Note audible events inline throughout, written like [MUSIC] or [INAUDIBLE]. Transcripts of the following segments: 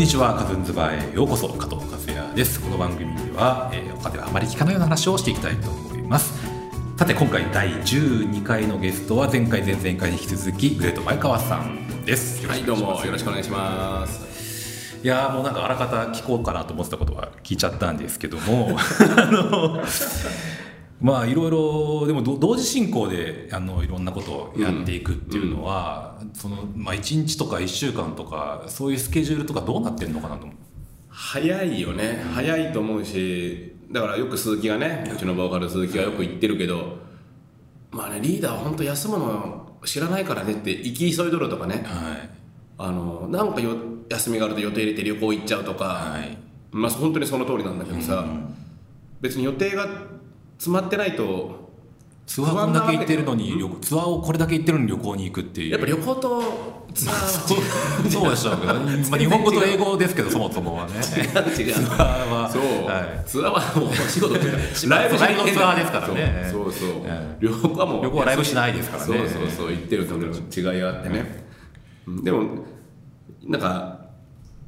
こんにちはカズンズバーへようこそ加藤和也です。この番組では、えー、他ではあまり聞かないような話をしていきたいと思います。さて今回第12回のゲストは前回前々回に引き続きグレート前川さんです。はいどうもよろしくお願いします。いやもうなんかあらかた聞こうかなと思ってたことは聞いちゃったんですけども。あ [LAUGHS] のまあいろいろでも同時進行であのいろんなことをやっていくっていうのは、うん。うん、そのまあ、1日とか1週間とかそういうスケジュールとかどうなってるのかなと思う。早いよね。早いと思うしだからよく鈴木がねうちのボーカル鈴木がよく言ってるけどまあねリーダーは本当休むの知らないからねって行き急いどるとかね、はい、あのなんかよ休みがあると予定入れて旅行行っちゃうとか、はい、まあ本当にその通りなんだけどさ、うん、別に予定が詰まってないとツアーこんだけ行ってるのにツアーをこれだけ行ってるのに旅行に行くっていう。やっぱ旅行とツアーはそうでしょうけど、[LAUGHS] まあ、日本語と英語ですけどそもそもはね。違う違う。ツアーはそう、はい、ツアーはもうお仕事ライブしないのツアーですからね。そうそうそう、旅行はもう旅行はライブしないですからね。そうそうそう行ってると違いがあってね、でもなんか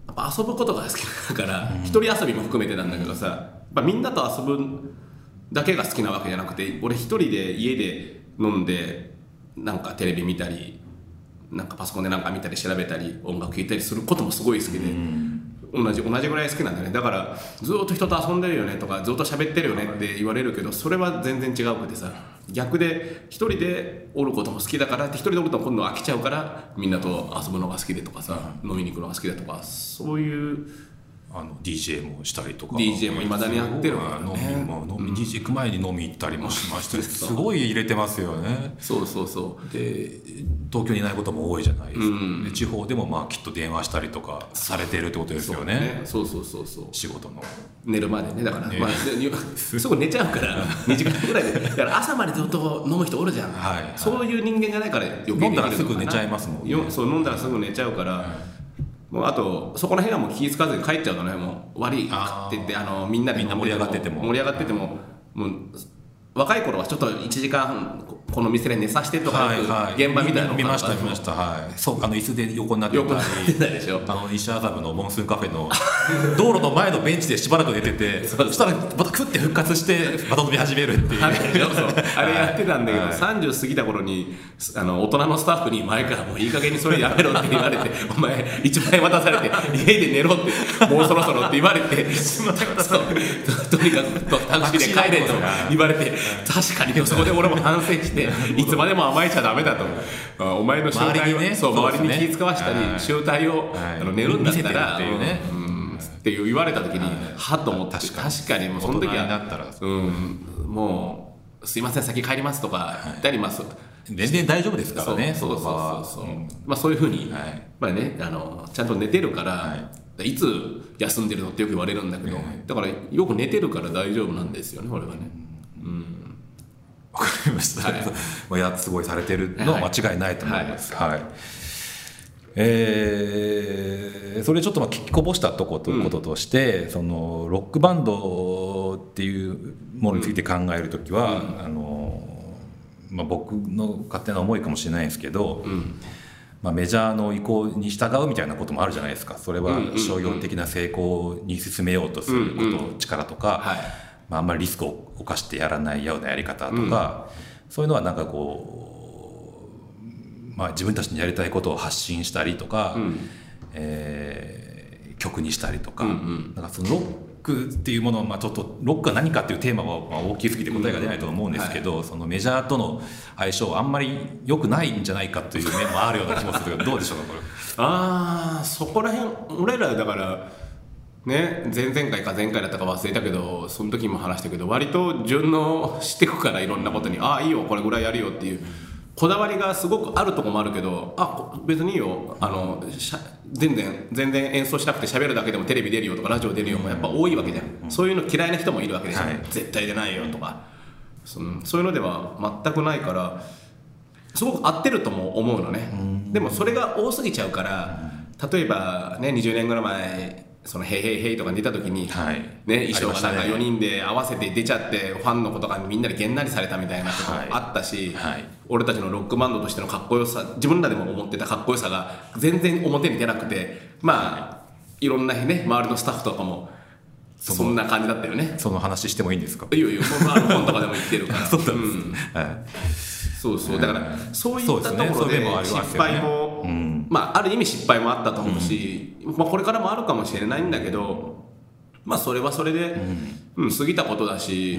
遊ぶことが好きだから一、人遊びも含めてなんだけどさやっぱみんなと遊ぶだけが好きなわけじゃなくて俺一人で家で飲んでなんかテレビ見たりなんかパソコンでなんか見たり調べたり音楽聴いたりすることもすごい好きで、同じ同じぐらい好きなんだね。だからずっと人と遊んでるよねとかずっと喋ってるよねって言われるけどそれは全然違うくてさ逆で一人でおることも好きだからって一人でおると今度飽きちゃうからみんなと遊ぶのが好きでとかさ飲みに行くのが好きだとかそういうあの DJ もしたりとか。DJ もいまだにやってるからね。飲みも飲み、DJ 行く前に飲み行ったりもしました。すごい入れてますよね。そうそうそう。で東京にいないことも多いじゃないですか、うん、地方でもまあきっと電話したりとかされてるってことですよね。そうそうそうそう。仕事の。寝るまでね。だから、ね。まあ、すぐ [LAUGHS] 寝ちゃうから2時間ぐらいで。だから朝までずっと飲む人おるじゃん、はい、はい、そういう人間じゃないから余計に飲んだらすぐ寝ちゃいますもん、ね、そう飲んだらすぐ寝ちゃうから、はいもうあとそこら辺はもう気付かずに帰っちゃうとね。もう悪いって言ってあのみんなでみんな盛り上がってても。盛り上がってても。もう若い頃はちょっと1時間この店で寝させてとか、現場みたいな。の見ました見ました。はい。そうあの椅子で横になってたり。でしょ。あの西麻布のモンスーンカフェの道路の前のベンチでしばらく寝てて [LAUGHS] そしたらまたクッて復活してまた飲み始めるっていう。[LAUGHS] あれやってたんだけど、はい、30過ぎた頃にあの大人のスタッフに前からもういい加減にそれやめろって言われて [LAUGHS] お前1万円渡されて家で寝ろってもうそろそろって言われて。とにかくタクシーで帰れと言われて確かにでもそこで俺も反省していつまでも甘えちゃダメだと [LAUGHS] お前の集体を、ね、そう周りに気使わしたり集体を、あの寝るんだったらっていうね、っていう言われた時にはっと思った。確かに。もうその時はう。ん、もう「すいません先帰ります」とか言ったります。全然大丈夫ですからねそうそうそうそう、まあそういうふうに、まあねあのちゃんと寝てるから、い、つ休んでるのってよく言われるんだけど、だからよく寝てるから大丈夫なんですよね俺はね。うんわかりました、はい、まあ、やすごいされてるのは間違いないと思います、はい、はい、えー、それちょっとまあ聞きこぼしたとことこととして、うん、そのロックバンドっていうものについて考える時は、うん、あのまあ、僕の勝手な思いかもしれないんですけど、うん。まあ、メジャーの意向に従うみたいなこともあるじゃないですか。それは商業的な成功に進めようとすること、力とか、はいまあ、あんまりリスクを冒してやらないようなやり方とか、うん、そういうのはなんかこう、まあ、自分たちにやりたいことを発信したりとか、うん、えー、曲にしたりとか,、うんうん、なんかそのロックっていうものは、まあ、ちょっとロックは何かっていうテーマはまあ大きすぎて答えが出ないと思うんですけど、うんはい、そのメジャーとの相性はあんまり良くないんじゃないかという面もあるような気もするけどどうでしょうかこれ。ああそこら辺俺らだからね、前々回か前回だったか忘れたけどその時も話したけど割と順応していくからいろんなことにああいいよこれぐらいやるよっていうこだわりがすごくあるとこもあるけどあ別にいいよあの全然全然演奏しなくて喋るだけでもテレビ出るよとかラジオ出るよもやっぱ多いわけじゃん、そういうの嫌いな人もいるわけでしょ、はい、絶対出ないよとか。そのそういうのでは全くないからすごく合ってるとも思うのね、でもそれが多すぎちゃうから例えばね20年ぐらい前その「へいへいへい」とか出た時に、はい、ね、衣装がなんか4人で合わせて出ちゃってファンの子とかにみんなでげんなりされたみたいなこともあったし、はい。はい、俺たちのロックバンドとしてのかっこよさ自分らでも思ってたかっこよさが全然表に出なくてまあい。ろんなね周りのスタッフとかもそんな感じだったよね。その話してもいいんですか？いいよいいよあ本とかでも言ってるから。[LAUGHS] そうなんです、ん。はい。そうそう。だからうんそういったところで失敗も、うん。まあある意味失敗もあったと思うし、まあ、これからもあるかもしれないんだけどまあそれはそれで、うん。過ぎたことだし、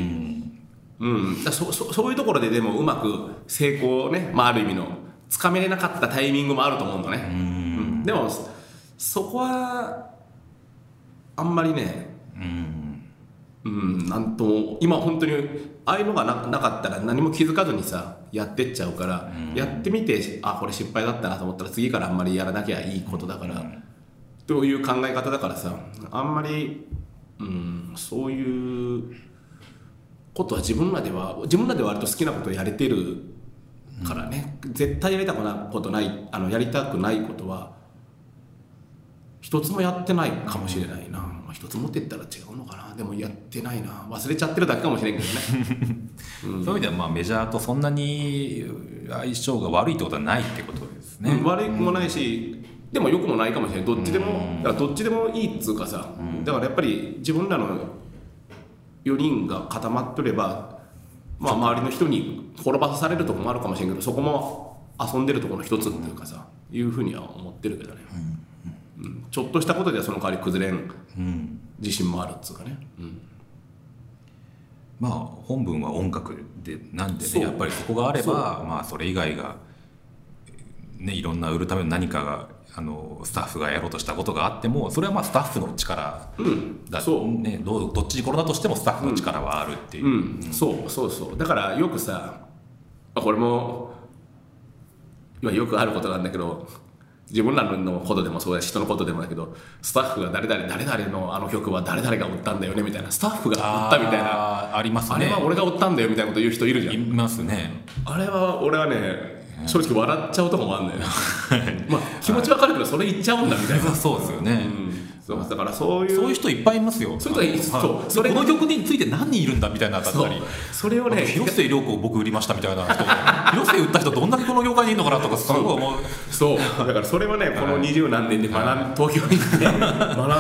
うん。だそそそういうところででもうまく成功をね、まあ、ある意味のつかめれなかったタイミングもあると思うのね、うん。でもそそこはあんまりねうん、なんとも今本当にああいうのがななかったら何も気づかずにさやってっちゃうから、やってみてあこれ失敗だったなと思ったら次からあんまりやらなきゃいいことだから、という考え方だからさあんまり、うん、そういうことは自分らでは自分らでは割と好きなことをやれてるからね、絶対やりたくないことないあのやりたくないことは一つもやってないかもしれないな、まあ、一つもって言ったら違うのかな。でもやってないな。忘れちゃってるだけかもしれんけどね。[LAUGHS] そういう意味ではまあメジャーとそんなに相性が悪いってことはないってことですね、うん悪くもないし、でも良くもないかもしれないどっちでも、だからどっちでもいいっつうかさ、だからやっぱり自分らの4人が固まっとれば、まあ、周りの人に転ばされるとこもあるかもしれんけどそこも遊んでるところの一つっていうかさ、いうふうには思ってるけどね、うん。ちょっとしたことではその代わり崩れん。うん自信もあるっつうかね、うん。まあ本文は音楽でなんでねやっぱりそこがあればまあそれ以外がねいろんな売るための何かがあのスタッフがやろうとしたことがあってもそれはまあスタッフの力だ、そう。ね、どうどっちに転だとしてもスタッフの力はあるっていう、うん、そうそうそう。だからよくさまあこれもまあよくあることなんだけど自分らのことでもそうだし人のことでもだけどスタッフが誰々誰々のあの曲は誰々が売ったんだよねみたいな。スタッフが売ったみたいな。ありますね。あれは俺が売ったんだよみたいなこと言う人いるじゃいんますね。あれは俺はね正直笑っちゃうとこもあるんだよ。[LAUGHS] まあ気持ちわかるけどそれ言っちゃうんだみたいな、[LAUGHS] そうですよね、そうだからそういうそういう人いっぱいいますよ。そういう人いそう。はいそれこの曲について何人いるんだみたいなだったり。それをね広末涼子を僕売りましたみたいな人広末売った人どんだけこの業界にいるのかなとかすごい思う。そう。だからそれはねこの二十何年で学ん東京に行って学ん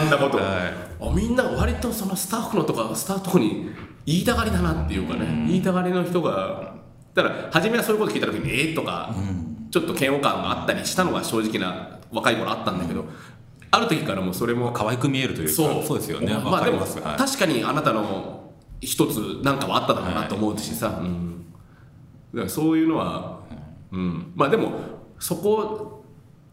だこと、はい。あみんな割とそのスタッフのとかスタッフに言いたがりだなっていうかね、言いたがりの人がだから初めはそういうこと聞いた時にえー、とか、ちょっと嫌悪感があったりしたのが正直な若い頃あったんだけど、ある時からもうそれも可愛く見えるというかそうですよね。まあでもはい。確かにあなたの一つなんかはあっただろうなと思うしさ、うんだからそういうのは、うん、まあでもそこを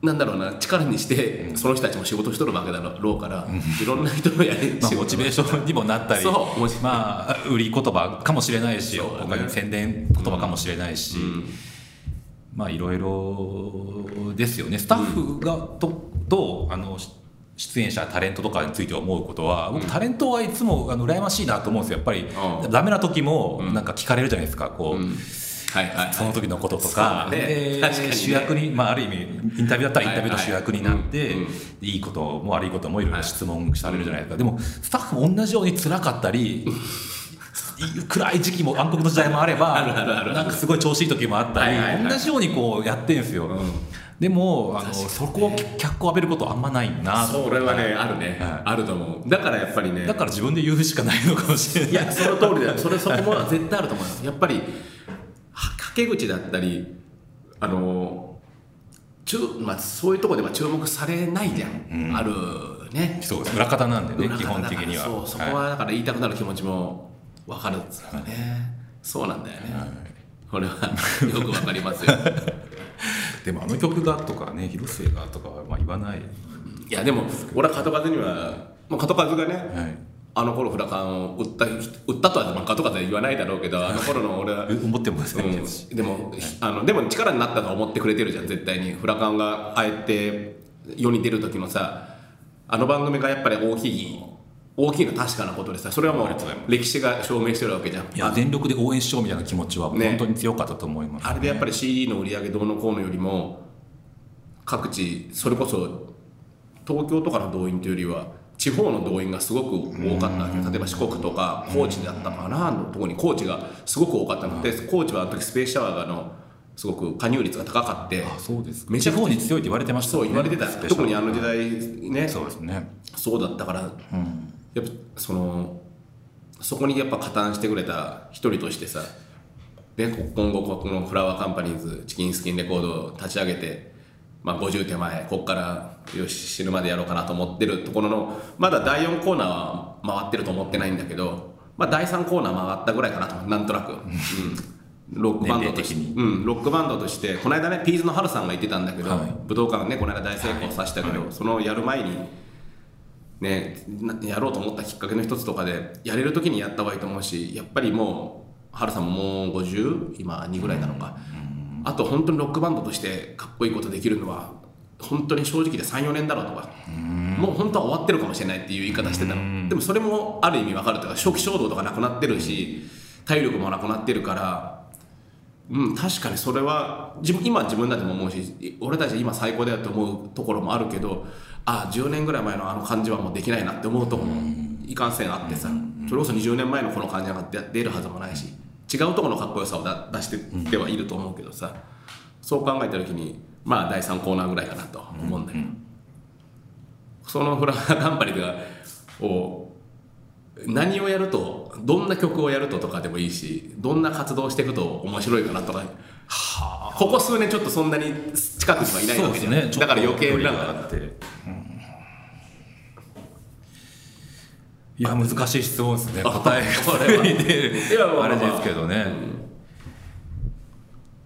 なんだろうな力にしてその人たちも仕事しとるわけだろうから、いろんな人のやり [LAUGHS] まあ、モチベーションにもなったり [LAUGHS] まあ売り言葉かもしれないし、ね。他に宣伝言葉かもしれないし、まあいろいろですよね。スタッフがととあの出演者タレントとかについて思うことは僕タレントはいつもあの羨ましいなと思うんですよ。やっぱりうん。ダメな時もなんか聞かれるじゃないですかこう、うんはいはいはい。その時のこととか。だね。で確かにね。主役に、まあ、ある意味インタビューだったらインタビューの主役になって、はいはいうん。いいことも悪いこともいろいろ質問されるじゃないですか、でもスタッフも同じように辛かったり暗い時期も暗黒の時代もあればあるあるあるなんかすごい調子いい時もあったり、はいはいはい。同じようにこうやってんですよ、でもあのそこを脚光浴びることあんまないな。それはねあるね、はい。あると思う。だからやっぱりね。だから自分で言うしかないのかもしれない。いやその通りだよ。それそこも絶対あると思うよやっぱりはかけ口だったりあの注まあ、そういうところでは注目されないじゃん、あるね。そうです。裏方なんでね基本的には。そうそこはだから言いたくなる気持ちも分かるっつうかね、そうなんだよね、これはよくわかりますよ。[LAUGHS] でもあの曲がとかね広末がとかはまあ言わない、いやでも俺は門数には、まあ、門数がね、はい、あの頃フラカンを売った売ったとは、まあ、門数は言わないだろうけどあの頃の俺は [LAUGHS] 思ってもませんけど、うん、でもあのでも力になったと思ってくれてるじゃん絶対に。フラカンがあえて世に出る時のさあの番組がやっぱり大きい大きいのは確かなことでさそれはもう歴史が証明してるわけじゃん。いや全力で応援しようみたいな気持ちはね本当に強かったと思います、あれでやっぱり CD の売り上げどうのこうのよりも各地それこそ東京とかの動員というよりは地方の動員がすごく多かったわけよ。例えば四国とか高知だったかなのところに高知がすごく多かったの。で高知はあの時スペースシャワーがのすごく加入率が高かってあそうですめちゃくちゃ地方に強いって言われてましたそうね言われてた。特にあの時代ね。そうですね。そうだったから、やっぱそのそこにやっぱ加担してくれた一人としてさ、ね、こ今後このフラワーカンパニーズチキンスキンレコードを立ち上げて、まあ、50手前ここからよし死ぬまでやろうかなと思ってるところのまだ第4コーナーは回ってると思ってないんだけど、まあ、第3コーナー回ったぐらいかなとなんとなく、うん、ロックバンドとして、うん、ロックバンドとしてこの間ねピーズのハルさんが言ってたんだけど、はい。武道館ねこの間大成功させたけど、そのやる前にね、なやろうと思ったきっかけの一つとかでやれる時にやった方がいいと思うしやっぱりもうハルさんももう50今2ぐらいなのか、あと本当にロックバンドとしてかっこいいことできるのは本当に正直で34年だろうとか、もう本当は終わってるかもしれないっていう言い方してたの、でもそれもある意味わかるというか初期衝動とかなくなってるし体力もなくなってるからうん、確かにそれは自分今自分だっても思うし俺たち今最高だよって思うところもあるけどああ10年ぐらい前のあの感じはもうできないなって思うところもいかんせんあってさ。それこそ20年前のこの感じが出るはずもないし違うところのかっこよさをだ出してってはいると思うけどさそう考えた時にまあ第3コーナーぐらいかなと思うんだけどそのフラワーカンパニーがを何をやるとどんな曲をやるととかでもいいしどんな活動していくと面白いかなとかここ数年ちょっとそんなに近くにはいないわけじゃん、ねだから余計なんかあって、うんいや難しい質問ですね。答えこれはが出いやまあまあるあれですけどね、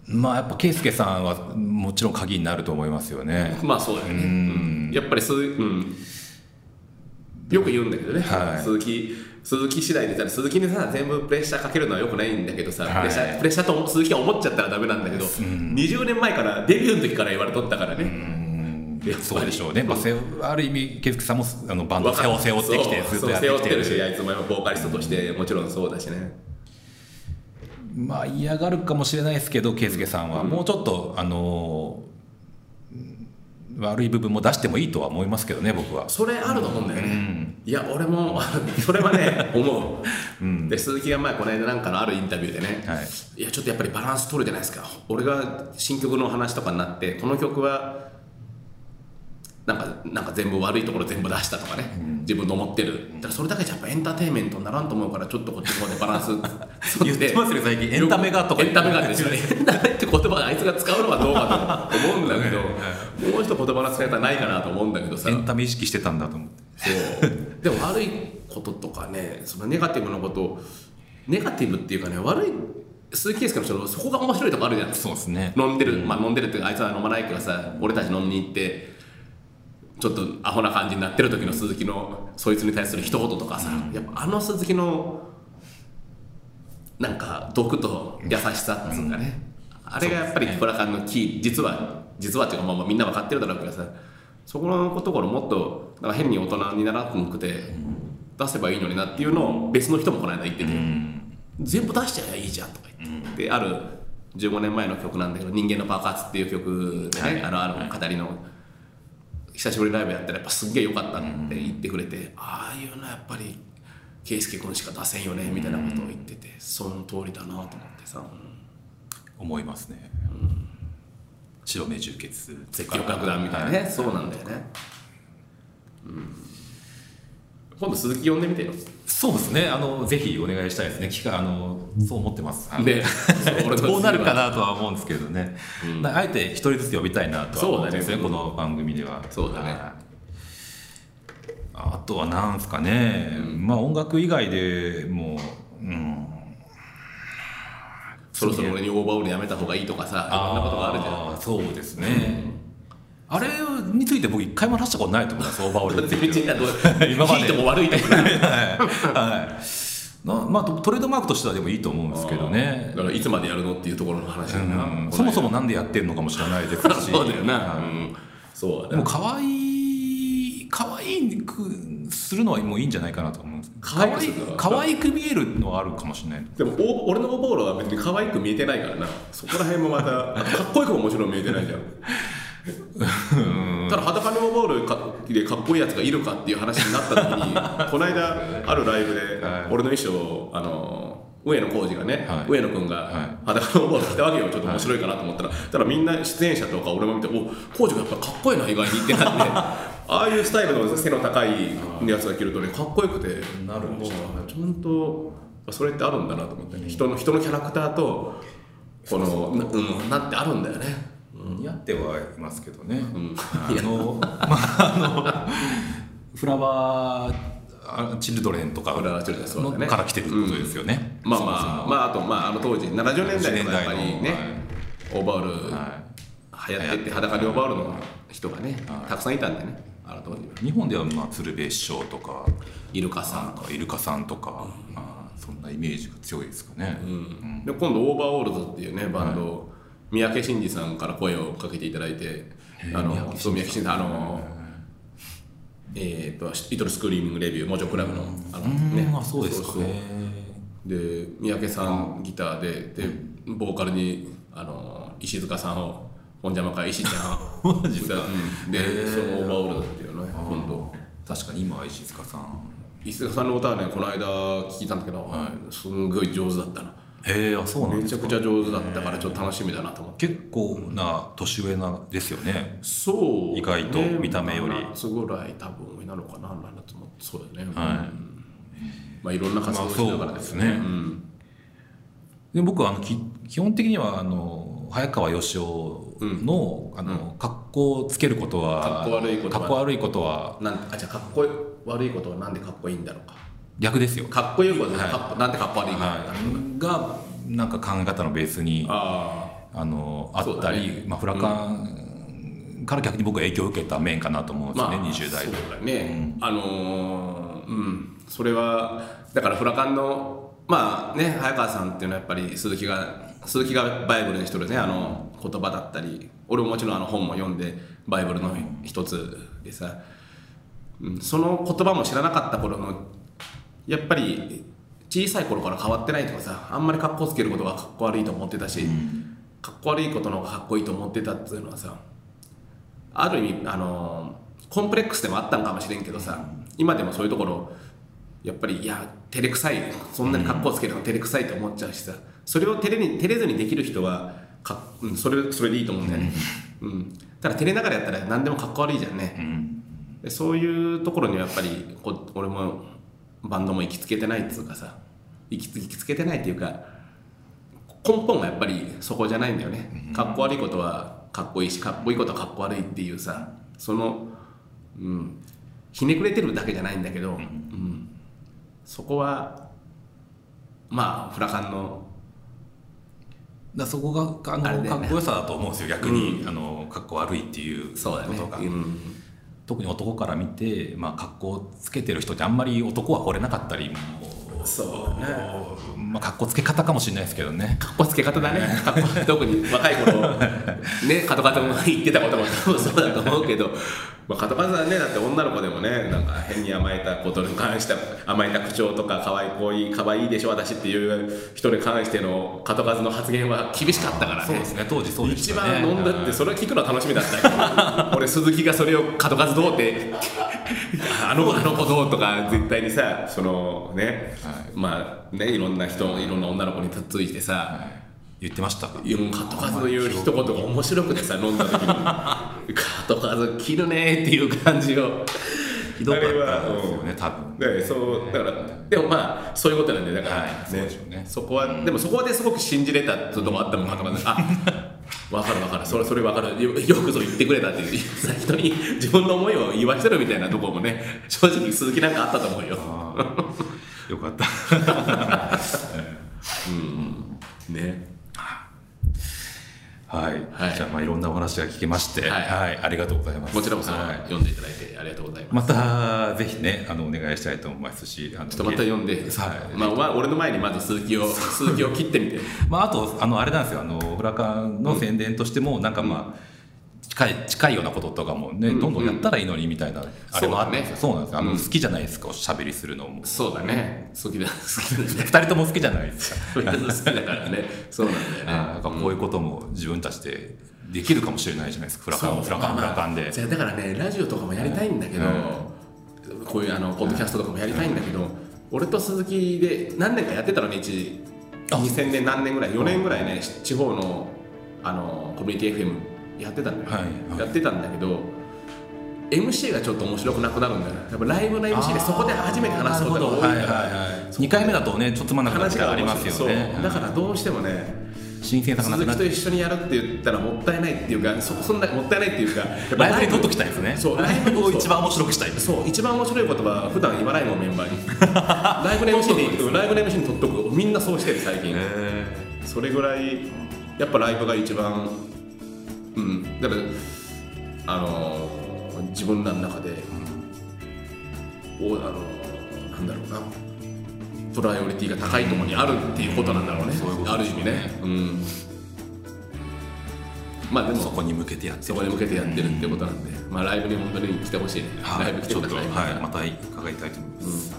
まあやっぱ圭介さんはもちろん鍵になると思いますよね。まあそうだよね、うん。やっぱり鈴,、うん、よく言うんだけどね、はい。鈴木鈴木次第で言ったら鈴木にさ全部プレッシャーかけるのはよくないんだけどさ、はい。プレッシャープレッシャーと鈴木が思っちゃったらダメなんだけど、20年前からデビューの時から言われとったからね、そうでしょうね、まあ、せある意味圭介さんもあのバンドを背負ってきてずっとやってきて背負ってるしあいつもボーカリストとしてもちろんそうだしね。まあ嫌がるかもしれないですけど圭介さんは。もうちょっと、あのうん悪い部分も出してもいいとは思いますけどね僕は。それあると思うんだよね、いや俺も [LAUGHS] それはね思う、で鈴木が前この間なんかのあるインタビューでね、はい。いやちょっとやっぱりバランス取るじゃないですか。俺が新曲の話とかになってこの曲はなんかなんか全部悪いところ全部出したとかね、自分の思ってる。だからそれだけじゃやっぱエンターテインメントにならんと思うからちょっとこっちの方でバランス。[LAUGHS] 言ってますよ最近。エンタメがとか。エンタメがですよねエンタメって言葉あいつが使うのはどうかと思うんだけどもう一言葉の使い方ないかなと思うんだけどさエンタメ意識してたんだと思って。そう。でも悪いこととかねそのネガティブなことネガティブっていうかね悪い鈴木圭介の人のそこが面白いとこあるじゃん。そうですね。飲んでる、まあ飲んでるっていうかあいつは飲まないけどさ俺たち飲みに行ってちょっとアホな感じになってる時の鈴木のそいつに対する一言とかさ、やっぱあの鈴木のなんか毒と優しさっつうかね、あれがやっぱりプラカンのキー実は実はっていうかまあまあみんな分かってるだろうけどさ。そこのところもっとなんか変に大人にならなくて出せばいいのになっていうのを別の人もこの間言ってて、全部出しちゃえばいいじゃんとか言って、である15年前の曲なんだけど「人間の爆発」っていう曲でね、あのあの語りの久しぶりにライブやったらやっぱすっげえ良かったって言ってくれて、ああいうのやっぱり圭佑君しか出せんよねみたいなことを言ってて、その通りだなと思ってさ、思いますね、白目充血絶叫楽団みたいなね、そうなんだよね、うん、今度鈴木呼んでみてよ。そうですね。あのぜひお願いしたいですね。機会あのそう思ってます。で [LAUGHS] どうなるかなとは思うんですけどね、あえて一人ずつ呼びたいなとは思うんですねねこの番組では。そうだね。はい。あとはなんですかね、まあ音楽以外でもう、うん、そろそろ俺にオーバーオールやめた方がいいとかさいろんなことがあるじゃん。そうですね、あれについて僕一回も話したことないと思いますオーバーオールについて別にどう今まで。いいとも悪いともない。はい。なまあトレードマークとしてはでもいいと思うんですけどね。だからいつまでやるのっていうところの話だな、うん。そもそもなんでやってるのかも知らないですし。[LAUGHS] そうだよな、はい。うん、そうだでもね可愛い可愛くするのはもういいんじゃないかなと思うんです。可愛くするのは可愛く見えるのはあるかもしれない。でもお俺のオーバーオールは別に可愛く見えてないからな。そこら辺もまたかっこよくももちろん見えてないじゃんただ裸にオールかでかっこいいやつがいるかっていう話になった時にこの間あるライブではい。俺の衣装をあの上野浩二がね、はい。上野君が裸のオーバー着たわけよちょっと面白いかなと思ったら、ただみんな出演者とか俺も見てお浩二がやっぱかっこいいな意外にってなって。[LAUGHS] ああいうスタイルの背の高いやつが着るとねかっこよくてなるんでしょうちゃんとそれってあるんだなと思ってね人の人のキャラクターとこのなうんなんてあるんだよね似合ってはいますけどね、あの [LAUGHS] まああのフラワーあチルドレンとかから来てることですよね、まあまあまああとまああの当時70年代とかやっぱり70年代ねオーバーオールは流行ってて裸でオーバーオールの人がねはい。たくさんいたんでねあの当時は。い日本ではまあ鶴瓶師匠とかイルカさなんんかイルカさんとか、まあ、そんなイメージが強いですかね、で今度オーバーオールズっていうねバンドを三宅伸二さんから声をかけていただいてあのそう三宅伸二さんあのえー、と「 Little Screaming Revue」 MOJO CLUB のあのね。まあそうですか。ねで三宅さんギターででボーカルにあの石塚さんをホンジャマカ石ちゃん [LAUGHS] マジっすか。うん。でそのオーバーオールズっていうのね今度確かに今は石塚さん。石塚さんの歌はねこの間聞いたんだけど、すんごい上手だったなへえあそうなんめちゃくちゃ上手だったからちょっと楽しみだなと思って。結構な年上なですよね。そう。意外と見た目より。7つぐらい多分上なのかななんだと思ってそうだよね、はい。うん。まあいろんな活動をしながらですね,、まあそうですね。で僕はあのき基本的にはあの早川義雄の,、あの格好をつけることはかっこ悪いことは悪いことはなんあじゃあかっこ悪いことはなんでかっこいいんだろうか逆ですよ、かっこいいことではい。なんでかっこ悪いはい、がなんか考え方のベースにああのあったり、ね。まあ、フラカンから逆に僕は影響を受けた面かなと思うんですよね、20代。で。そうだね、あのーうん。それはだからフラカンのまあね早川さんっていうのはやっぱり鈴木が鈴木がバイブルにしとるねあの言葉だったり俺ももちろんあの本も読んでバイブルの一つでさ、うん、その言葉も知らなかった頃のやっぱり小さい頃から変わってないとかさあんまり格好つけることがかっこ悪いと思ってたし、かっこ悪いことの方がかっこいいと思ってたっていうのはさある意味あのコンプレックスでもあったのかもしれんけどさ今でもそういうところやっぱりいや照れくさいそんなに格好つけるの照れくさいと思っちゃうしさそれを照れに照れずにできる人はか、うん、それそれでいいと思うんだよね、うん、ただ照れながらやったら何でもかっこ悪いじゃんね、でそういうところにはやっぱりこ俺もバンドも行きつけてないっつうかさ行きつ行きつけてないっていうか根本がやっぱりそこじゃないんだよね。かっこ悪いことはかっこいいしかっこいいことはかっこ悪いっていうさその、うん、ひねくれてるだけじゃないんだけど、うん、そこはまあフラカンのだそこがあのね。かっこよさだと思うんですよ逆に、あのかっこ悪いっていうそうだね。ことが、うん、特に男から見て、まあ、格好つけてる人ってあんまり男は惚れなかったりもそうねまあ、格好つけ方かもしれないですけどね。かっこつけ方だね。かっこ [LAUGHS] 特に若い頃ね門数も言ってたことも多分そうだと思うけど、[LAUGHS] まあ、門数はねだって女の子でもねなんか変に甘えたことに関して甘えた口調とか可愛いこういい可愛いでしょ私っていう人に関しての門数の発言は厳しかったからね。そうですね。当時そうでし一たね。番飲んだってそれを聞くのは楽しみだったけど。[LAUGHS] 俺鈴木がそれを門数どうってあ [LAUGHS] のあの子どうとか絶対にさそのね、まあねいろんな人いろんな女の子についてさ、言ってましたか？門数の言う一言が面白くてさ飲んだ時に。[LAUGHS] 門数切るねっていう感じをひどかったですよね多分でそうだからでもまあそういうことなんでだから、ねそこは、でもそこですごく信じれたこもあったもんかとかあ分かる分かる。それそれ分かる。よよくぞ言ってくれたっていうさ人に自分の思いを言わせるみたいなところもね正直鈴木なんかあったと思うよ。よかった。[LAUGHS] ねはい、はい。じゃあまあいろんなお話が聞けまして、ははい。い、ありがとうございます。もちろんそ読んでいただいてありがとうございます。またぜひねあのお願いしたいと思いますし、あのちょっとまた読んで、はい。まあ、まあ俺の前にまず鈴木を鈴木を切ってみて。[LAUGHS] まああとあのあれなんですよ。あのフラカンの宣伝としてもなんかまあ。近い近いようなこととかもね、どんどんやったらいいのにみたいな、あれもあってそうだね。そうなんですよ。あの、好きじゃないですかおしゃべりするのも。そうだね。好きだ好きだね。二人とも好きじゃないですか。好きだからね。そうなんだよね。あなんかこういうことも自分たちでできるかもしれないじゃないですか。フラカンフラカンフラカンで。じゃあだからねラジオとかもやりたいんだけど、こういうあのポッドキャストとかもやりたいんだけど、俺と鈴木で何年かやってたのね一時。2000年何年ぐらい？4年ぐらいね地方のあのコミュニティ FM やってたんだよ、はいはい。やってたんだけど MC がちょっと面白くなくなるんだよやっぱライブの MC でそこで初めて話すことが多いから、はいはいはい、2回目だとねちょっとつまんなくありますよね。だからどうしてもね新鮮さがなくな鈴木と一緒にやるって言ったらもったいないっていうかそそんなもったいないっていうかやっぱライブに取っときたいですね。そうライブを一番面白くしたいそう一番面白い言葉普段言わないもんメンバーに。ライブの MC で [LAUGHS] 言うライブの MC に取っとく。みんなそうしてる最近。それぐらいやっぱライブが一番うんだからあのー自分らの中で、おあのーなん。だろうなプライオリティが高いところにあるっていうことなん。だろうねういうことある意味ねうん。まあでもそこに向けてやってるそこに向けてやってるってことなん。で、まあライブに本当に来てほしいね、はいライブ来てちょっと、ください、はい、また伺いたいと思います、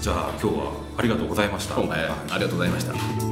じゃあ今日はありがとうございました今回ありがとうございました